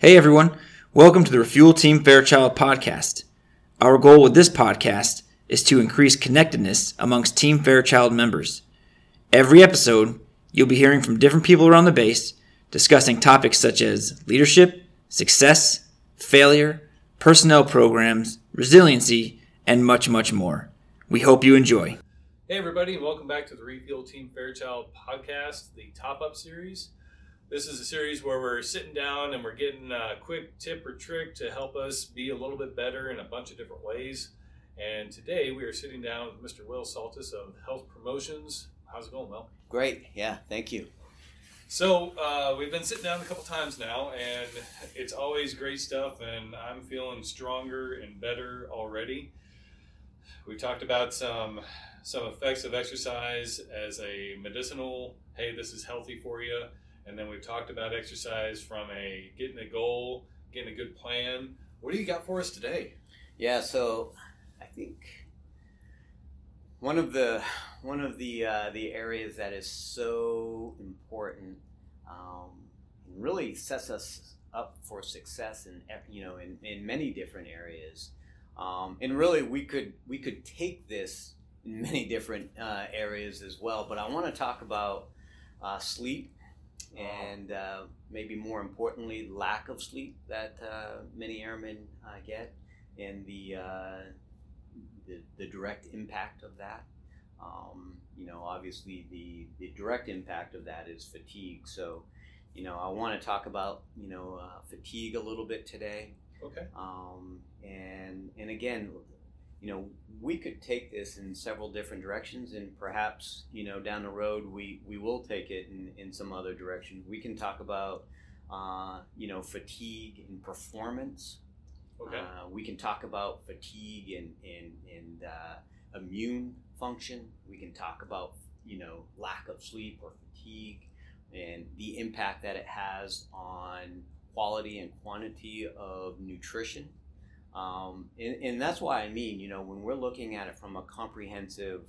Hey everyone, welcome to the Refuel Team Fairchild podcast. Our goal with this podcast is to increase connectedness amongst Team Fairchild members. Every episode, you'll be hearing from different people around the base discussing topics such as leadership, success, failure, personnel programs, resiliency, and much, much more. We hope you enjoy. Hey everybody, welcome back to the Refuel Team Fairchild podcast, the top up series. This is a series where we're sitting down and we're getting a quick tip or trick to help us be a little bit better in a bunch of different ways. And today we are sitting down with Mr. Will Saltis of Health Promotions. How's it going, Will? Great. Yeah. Thank you. So uh, we've been sitting down a couple times now, and it's always great stuff. And I'm feeling stronger and better already. We talked about some some effects of exercise as a medicinal. Hey, this is healthy for you and then we've talked about exercise from a getting a goal, getting a good plan. What do you got for us today? Yeah, so I think one of the one of the uh, the areas that is so important um, really sets us up for success in you know in, in many different areas. Um, and really, we could we could take this in many different uh, areas as well. But I want to talk about uh, sleep and uh, maybe more importantly, lack of sleep that uh, many airmen uh, get, and the, uh, the, the direct impact of that. Um, you know, obviously the the direct impact of that is fatigue. So, you know, I want to talk about you know uh, fatigue a little bit today. Okay. Um, and and again, you know, we could take this in several different directions, and perhaps, you know, down the road, we, we will take it in, in some other direction. We can talk about, uh, you know, fatigue and performance. Okay. Uh, we can talk about fatigue and, and, and uh, immune function. We can talk about, you know, lack of sleep or fatigue and the impact that it has on quality and quantity of nutrition um, and, and that's why I mean, you know, when we're looking at it from a comprehensive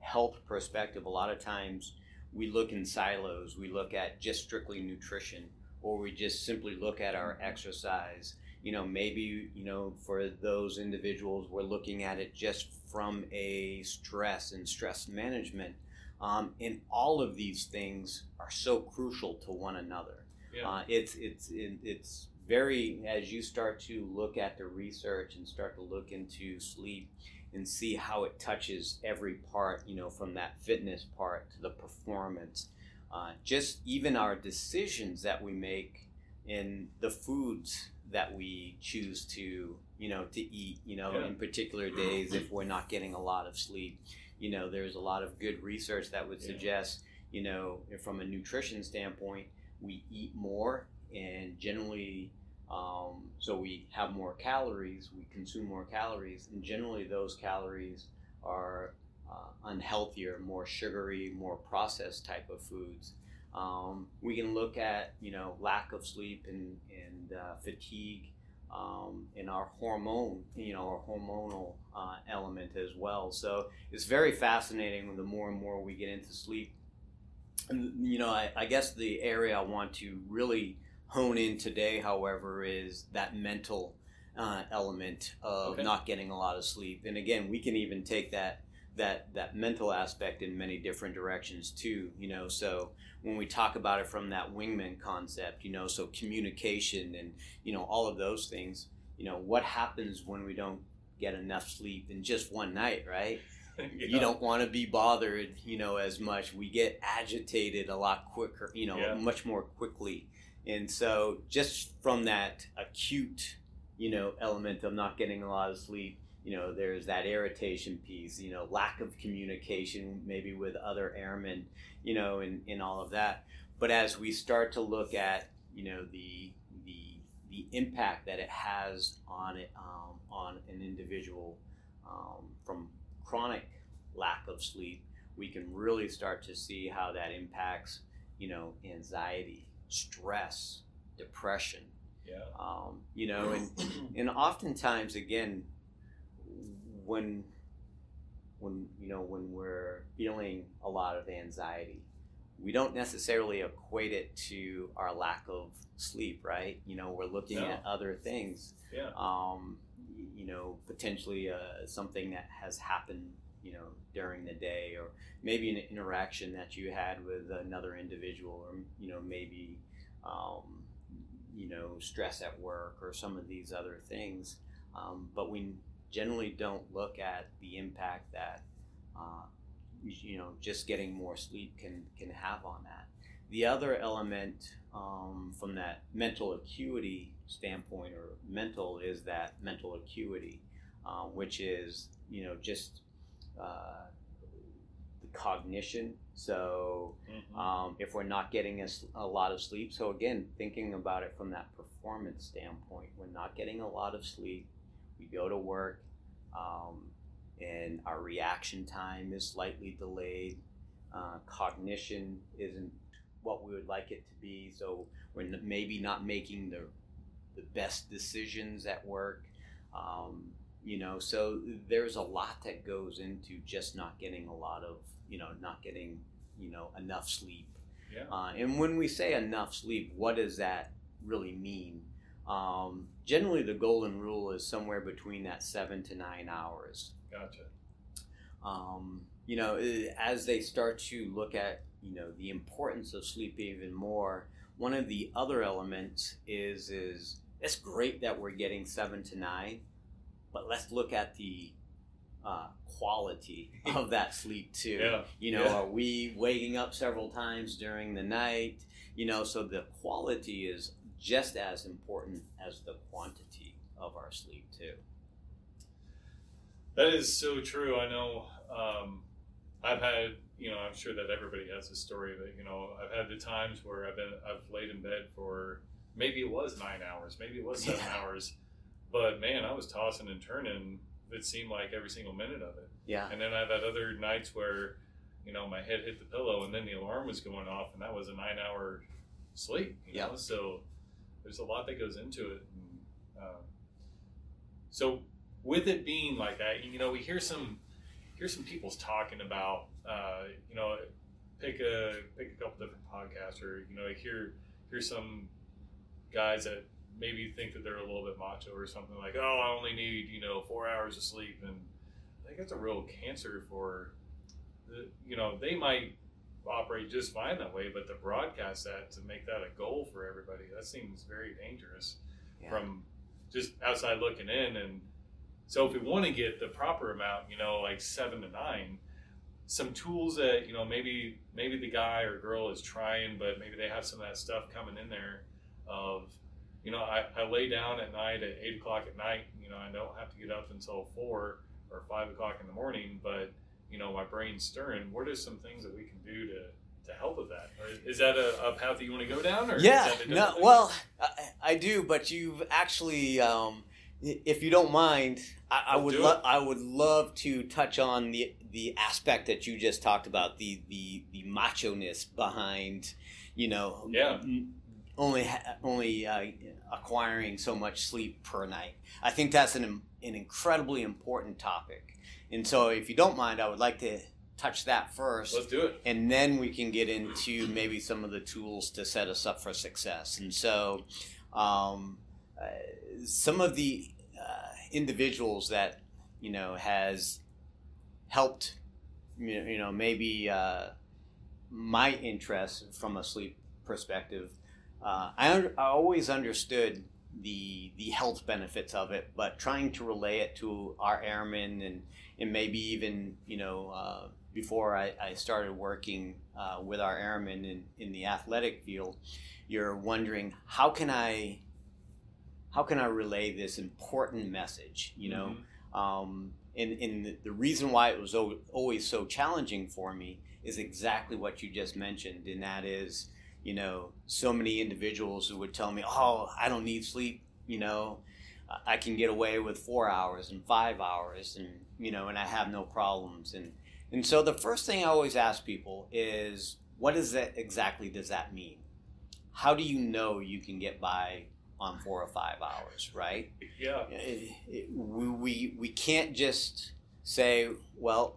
health perspective, a lot of times we look in silos. We look at just strictly nutrition, or we just simply look at our exercise. You know, maybe, you know, for those individuals, we're looking at it just from a stress and stress management. Um, and all of these things are so crucial to one another. Yeah. Uh, it's, it's, it's very as you start to look at the research and start to look into sleep and see how it touches every part you know from that fitness part to the performance uh, just even our decisions that we make in the foods that we choose to you know to eat you know Yeah. in particular days if we're not getting a lot of sleep you know there's a lot of good research that would Yeah. suggest you know from a nutrition standpoint we eat more and generally um, so we have more calories we consume more calories and generally those calories are uh, unhealthier more sugary more processed type of foods. Um, we can look at you know lack of sleep and, and uh, fatigue um, in our hormone you know our hormonal uh, element as well. So it's very fascinating the more and more we get into sleep. And you know I, I guess the area i want to really hone in today, however, is that mental uh, element of Okay. not getting a lot of sleep. And again, we can even take that that that mental aspect in many different directions too. You know, so when we talk about it from that wingman concept, you know, so communication and you know all of those things. You know, what happens when we don't get enough sleep in just one night, right? you Yeah. don't want to be bothered, you know, as much. We get agitated a lot quicker, you know, Yeah. much more quickly. And so just from that acute, you know, element of not getting a lot of sleep, you know, there's that irritation piece, you know, lack of communication maybe with other airmen, you know, and, and all of that. But as we start to look at, you know, the the the impact that it has on it um, on an individual um, from chronic lack of sleep, we can really start to see how that impacts, you know, anxiety, stress, depression. Yeah. Um, you know, and and oftentimes again, when when you know when we're feeling a lot of anxiety, we don't necessarily equate it to our lack of sleep, right? You know, we're looking No. at other things. Yeah. Um, you know, potentially uh, something that has happened, you know, during the day, or maybe an interaction that you had with another individual, or you know, maybe, um, you know, stress at work, or some of these other things. Um, but we generally don't look at the impact that uh, you know just getting more sleep can can have on that. The other element um, from that mental acuity standpoint or mental is that mental acuity, um, which is you know just uh, the cognition. So Mhm. um, if we're not getting a lot of sleep. So again, thinking about it from that performance standpoint, we're not getting a lot of sleep. We go to work, um, and our reaction time is slightly delayed. Uh, cognition isn't what we would like it to be, so we're n- maybe not making the the best decisions at work. Um, you know, so there's a lot that goes into just not getting a lot of, you know, not getting, you know, enough sleep. Yeah. Uh, and when we say enough sleep, what does that really mean? Um, generally, the golden rule is somewhere between that seven to nine hours. Gotcha. Um, you know, as they start to look at, you know, the importance of sleep even more, one of the other elements is is it's great that we're getting seven to nine, but let's look at the uh, quality of that sleep too. Yeah. You know, Yeah. are we waking up several times during the night? You know, so the quality is just as important as the quantity of our sleep too. That is so true. I know um, I've had, you know, I'm sure that everybody has a story that, you know, I've had the times where I've been, I've laid in bed for maybe it was nine hours, maybe it was seven Yeah. hours, but man, I was tossing and turning. It seemed like every single minute of it. Yeah. And then I've had other nights where, you know, my head hit the pillow and then the alarm was going off and that was a nine hour sleep, you know? Yeah. So there's a lot that goes into it. And, um, so with it being like that, you know, we hear some, hear some people's talking about, uh, you know, pick a, pick a couple different podcasts or, you know, hear, hear some guys that maybe think that they're a little bit macho or something like, oh, I only need, you know, four hours of sleep. And I think that's a real cancer for the, you know, they might operate just fine that way, but to broadcast that, to make that a goal for everybody, that seems very dangerous Yeah. from just outside looking in. And so if we want to get the proper amount, you know, like seven to nine, some tools that, you know, maybe, maybe the guy or girl is trying, but maybe they have some of that stuff coming in there you know, I, I lay down at night at eight o'clock at night. You know, I don't have to get up until four or five o'clock in the morning, but you know, my brain's stirring. What are some things that we can do to to help with that? Or is that a, a path that you want to go down? Or Yeah, is that a no, thing? well, I, I do, but you've actually, um, if you don't mind, I, I would lo- I would love to touch on the the aspect that you just talked about the the the macho ness behind, you know, Yeah. Only only uh, acquiring so much sleep per night. I think that's an an incredibly important topic, and so if you don't mind, I would like to touch that first let's do it. and then we can get into maybe some of the tools to set us up for success. And so, um, uh, some of the uh, individuals that you know has helped, you know, maybe uh, my interest from a sleep perspective. Uh, I, un- I always understood the the health benefits of it, but trying to relay it to our airmen and and maybe even you know uh, before I, I started working uh, with our airmen in, in the athletic field, you're wondering how can I how can I relay this important message? You know, Mhm. um, and, and the- the reason why it was al- always so challenging for me is exactly what you just mentioned, and that is, you know, so many individuals who would tell me, "Oh, I don't need sleep," you know, "I- can get away with four hours and five hours, and you know, and I have no problems. And and so the first thing I always ask people is, what does that exactly does that mean? How do you know you can get by on four or five hours, right? Yeah. it- it- we, we, we can't just say, well,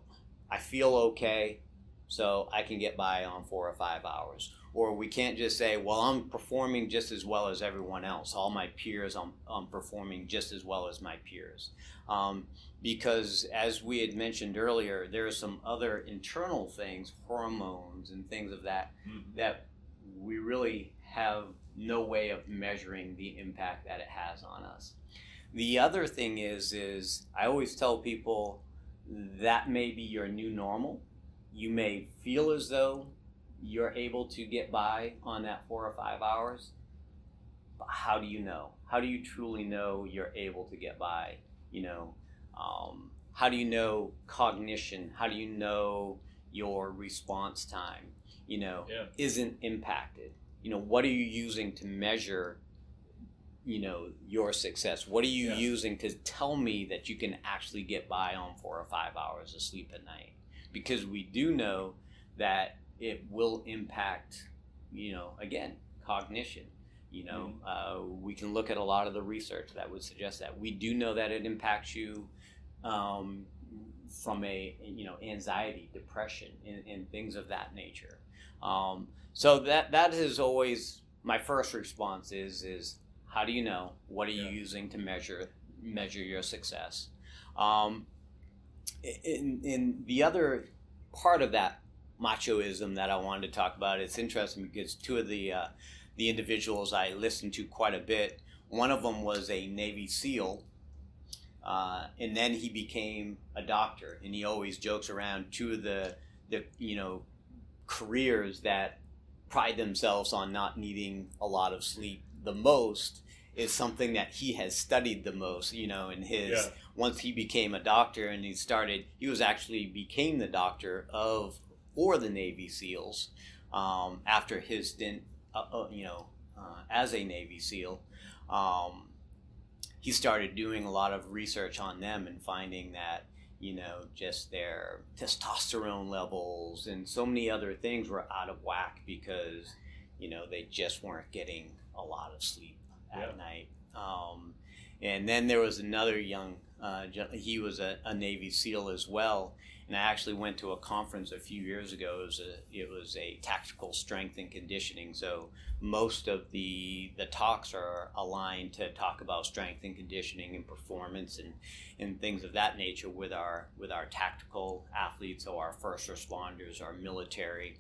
I feel okay, so I can get by on four or five hours. Or we can't just say, well, I'm performing just as well as everyone else. All my peers, I'm, I'm performing just as well as my peers. Um, because as we had mentioned earlier, there are some other internal things, hormones and things of that, Mhm. that we really have no way of measuring the impact that it has on us. The other thing is, is I always tell people that may be your new normal. You may feel as though you're able to get by on that four or five hours. But how do you know? How do you truly know you're able to get by? You know, um, how do you know cognition? How do you know your response time? You know, Yeah. isn't impacted. You know, what are you using to measure? You know your success. What are you Yeah. using to tell me that you can actually get by on four or five hours of sleep at night? Because we do know that it will impact. You know, again, cognition. You know, uh, we can look at a lot of the research that would suggest that. We do know that it impacts you um, from a you know anxiety, depression, and, and things of that nature. Um, so that that is always my first response is is how do you know? What are you Yeah. using to measure measure your success? Um, in, in the other part of that machoism that I wanted to talk about, it's interesting because two of the uh, the individuals I listened to quite a bit. One of them was a Navy SEAL, uh, and then he became a doctor. And he always jokes around two of the the you know careers that pride themselves on not needing a lot of sleep the most is something that he has studied the most. You know, in his Yeah. once he became a doctor and he started, he was actually became the doctor of for the Navy SEALs um, after his stint, uh, uh, you know, uh, as a Navy SEAL. Um, he started doing a lot of research on them and finding that you know just their testosterone levels and so many other things were out of whack because you know they just weren't getting a lot of sleep at Yeah. night um, and then there was another young uh, he was a, a navy seal as well and i actually went to a conference a few years ago. It was a, it was a tactical strength and conditioning. So most of the the talks are aligned to talk about strength and conditioning and performance and and things of that nature with our with our tactical athletes. Or our first responders our military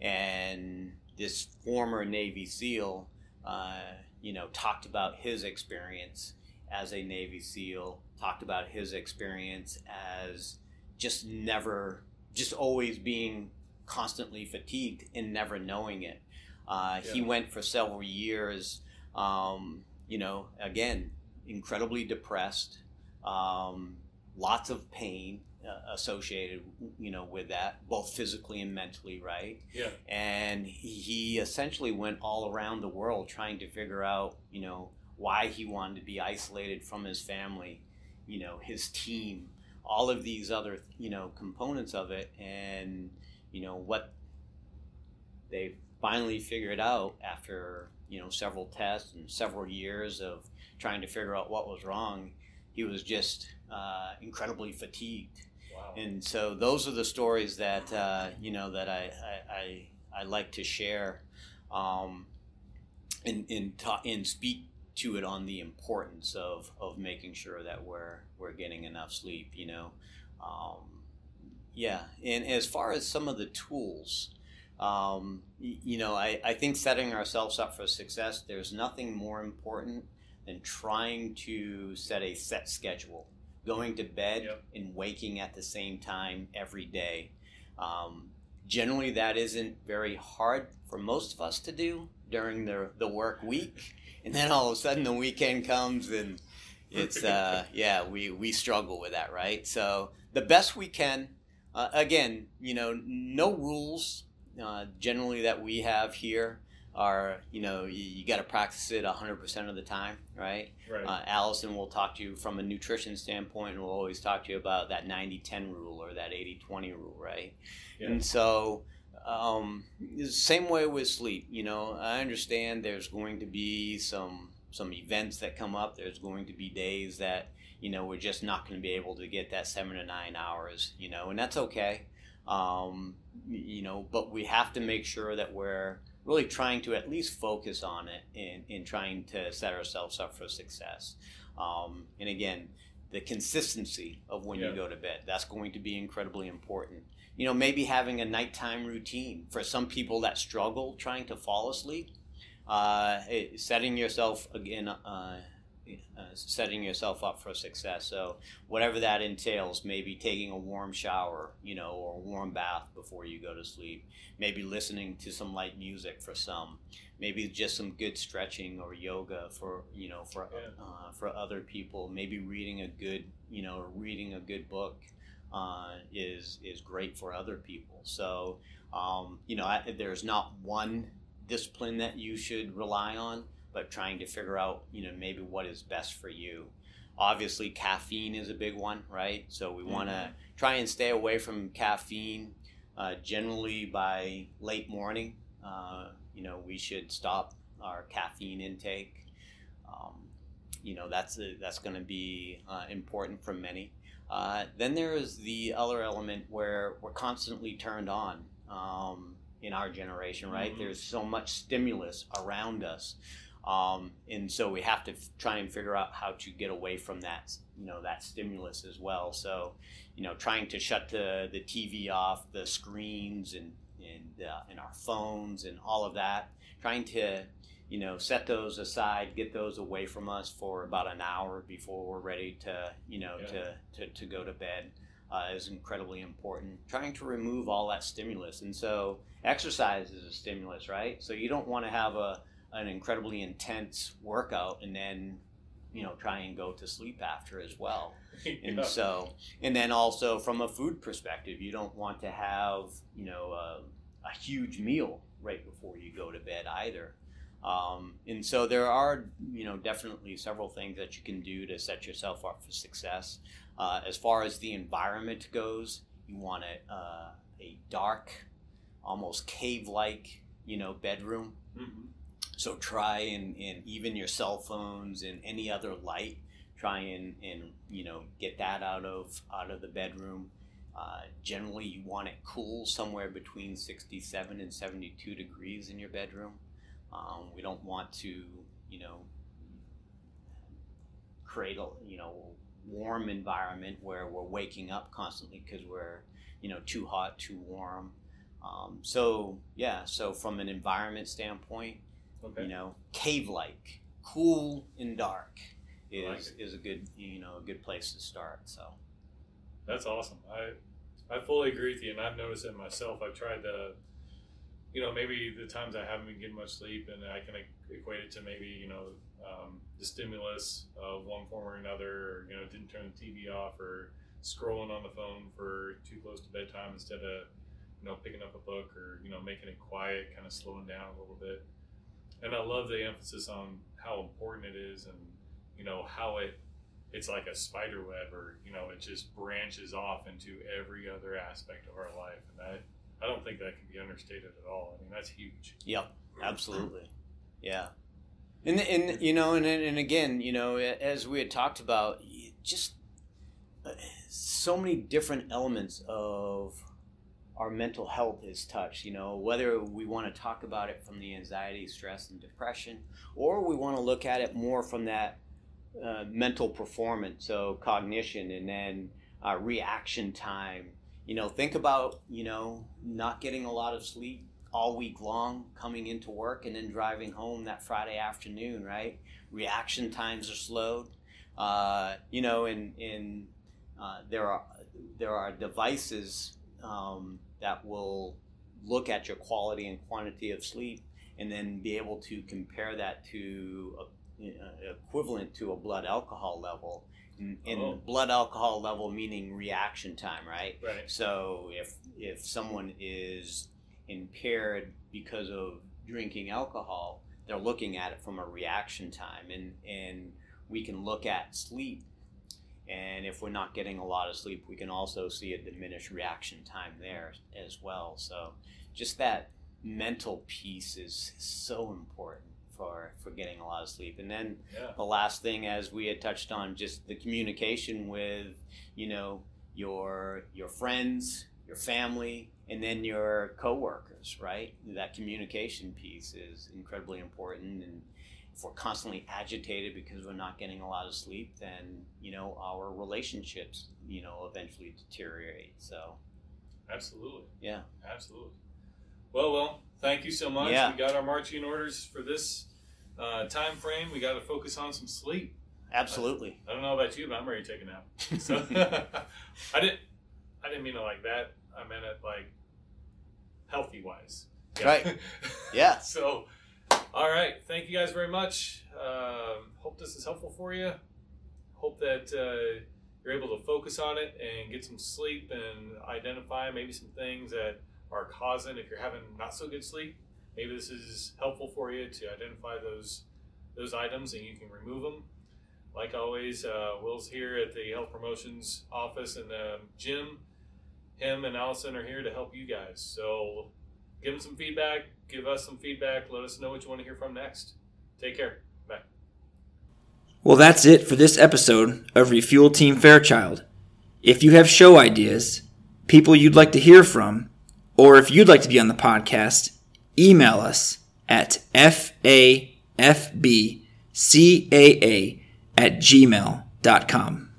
and this former navy seal uh, you know talked about his experience as a navy seal talked about his experience as just never just always being constantly fatigued and never knowing it uh, He went for several years, um, you know, again, incredibly depressed, um, lots of pain uh, associated, you know, with that, both physically and mentally, right? Yeah. And he essentially went all around the world trying to figure out, you know, why he wanted to be isolated from his family, you know, his team, all of these other, you know, components of it, and you know what they finally figured out after you know several tests and several years of trying to figure out what was wrong he was just uh, incredibly fatigued Wow. and so those are the stories that uh, you know that I, I, I, I like to share um, and, and, ta- and speak to it on the importance of, of making sure that we're, we're getting enough sleep you know? Um, yeah and as far as some of the tools um, you know I, I think setting ourselves up for success there's nothing more important than trying to set a set schedule. Going to bed Yep. and waking at the same time every day. Um, generally that isn't very hard for most of us to do during the, the work week and then all of a sudden the weekend comes and it's uh, yeah we, we struggle with that right so the best we can uh, again you know no rules uh, generally that we have here are you know you, you got to practice it 100% of the time right Right. uh, Allison will talk to you from a nutrition standpoint and will always talk to you about that 90-10 rule or that 80-20 rule right Yeah. and so um, same way with sleep you know i understand there's going to be some some events that come up there's going to be days that you know we're just not going to be able to get that seven to nine hours you know and that's okay Um, you know, but we have to make sure that we're really trying to at least focus on it in, in trying to set ourselves up for success. Um, and again, the consistency of when Yeah. you go to bed, that's going to be incredibly important. You know, maybe having a nighttime routine for some people that struggle trying to fall asleep, uh, it- setting yourself again, uh, uh, setting yourself up for success. So whatever that entails, maybe taking a warm shower, you know, or a warm bath before you go to sleep. Maybe listening to some light music for some. Maybe just some good stretching or yoga for you know for uh, for other people. Maybe reading a good you know reading a good book uh, is is great for other people. So um, you know I, there's not one discipline that you should rely on, but trying to figure out you know maybe what is best for you. Obviously, caffeine is a big one, right? So we want to try and stay away from caffeine. Uh, generally, by late morning, uh, you know, we should stop our caffeine intake. Um, you know, that's a, that's going to be uh, important for many. Uh, then there is the other element where we're constantly turned on um, in our generation, right? Mhm. There's so much stimulus around us. Um, and so we have to f- try and figure out how to get away from that, you know, that stimulus as well. So, you know, trying to shut the, the TV off, the screens and, and, uh, and our phones and all of that, trying to, you know, set those aside, get those away from us for about an hour before we're ready to, you know, Yeah. to, to, to go to bed. Uh, is incredibly important. Trying to remove all that stimulus, and so exercise is a stimulus, right? So you don't want to have a an incredibly intense workout and then you know try and go to sleep after as well and Yeah. so and then also from a food perspective you don't want to have you know a, a huge meal right before you go to bed either um, and so there are you know definitely several things that you can do to set yourself up for success uh, as far as the environment goes you want a, uh, a dark almost cave-like you know bedroom Mhm. so try and, and even your cell phones and any other light, try and, and you know get that out of out of the bedroom. Uh, generally, you want it cool somewhere between 67 and 72 degrees in your bedroom. Um, we don't want to you know create a you know warm environment where we're waking up constantly because we're you know too hot, too warm. Um, so yeah, so from an environment standpoint, Okay. you know, cave-like, cool and dark is like is a good you know a good place to start. So That's awesome. I I fully agree with you, and I've noticed it myself. I've tried to, you know, maybe the times I haven't been getting much sleep, and I can equate it to maybe you know um, the stimulus of one form or another, or you know, didn't turn the TV off, or scrolling on the phone for too close to bedtime instead of you know picking up a book or you know making it quiet, kind of slowing down a little bit. And I love the emphasis on how important it is, and you know how it it's like a spider web or you know it just branches off into every other aspect of our life and that i don't think that can be understated at all i mean that's huge Yep, absolutely. Yeah. And, and you know, and, and again, you know, as we had talked about, just uh, so many different elements of our mental health is touched. You know, whether we want to talk about it from the anxiety, stress, and depression, or we want to look at it more from that uh, mental performance, so cognition, and then uh, reaction time. You know, think about you know not getting a lot of sleep all week long, coming into work and then driving home that Friday afternoon, right? Reaction times are slowed. Uh, you know, and, and uh, there are there are devices um, that will look at your quality and quantity of sleep, and then be able to compare that to a, uh, equivalent to a blood alcohol level. And Oh. blood alcohol level meaning reaction time, right? right So if if someone is impaired because of drinking alcohol, they're looking at it from a reaction time, and and we can look at sleep, and if we're not getting a lot of sleep, we can also see a diminished reaction time there as well. So just that mental piece is so important for for getting a lot of sleep, and then yeah the last thing as we had touched on just the communication with you know your your friends your family, and then your coworkers, right? That communication piece is incredibly important. And if we're constantly agitated because we're not getting a lot of sleep, then, you know, our relationships, you know, eventually deteriorate. So, Absolutely. yeah. Absolutely. Well, well, thank you so much. Yeah. We got our marching orders for this uh, time frame. We got to focus on some sleep. Absolutely. I don't know about you, but I'm ready to take a nap. So I didn't. I didn't mean it like that. I meant it like healthy wise. Right. Yeah. So, all right. Thank you guys very much. Um, hope this is helpful for you. Hope that uh, you're able to focus on it and get some sleep and identify maybe some things that are causing if you're having not so good sleep. Maybe this is helpful for you to identify those those items and you can remove them. Like always, uh, Will's here at the Health Promotions office and um, Jim, him and Allison are here to help you guys. So give them some feedback, give us some feedback, let us know what you want to hear from next. Take care. Bye. Well, that's it for this episode of Refuel Team Fairchild. If you have show ideas, people you'd like to hear from, or if you'd like to be on the podcast, email us at fafbcaa at gmail.com.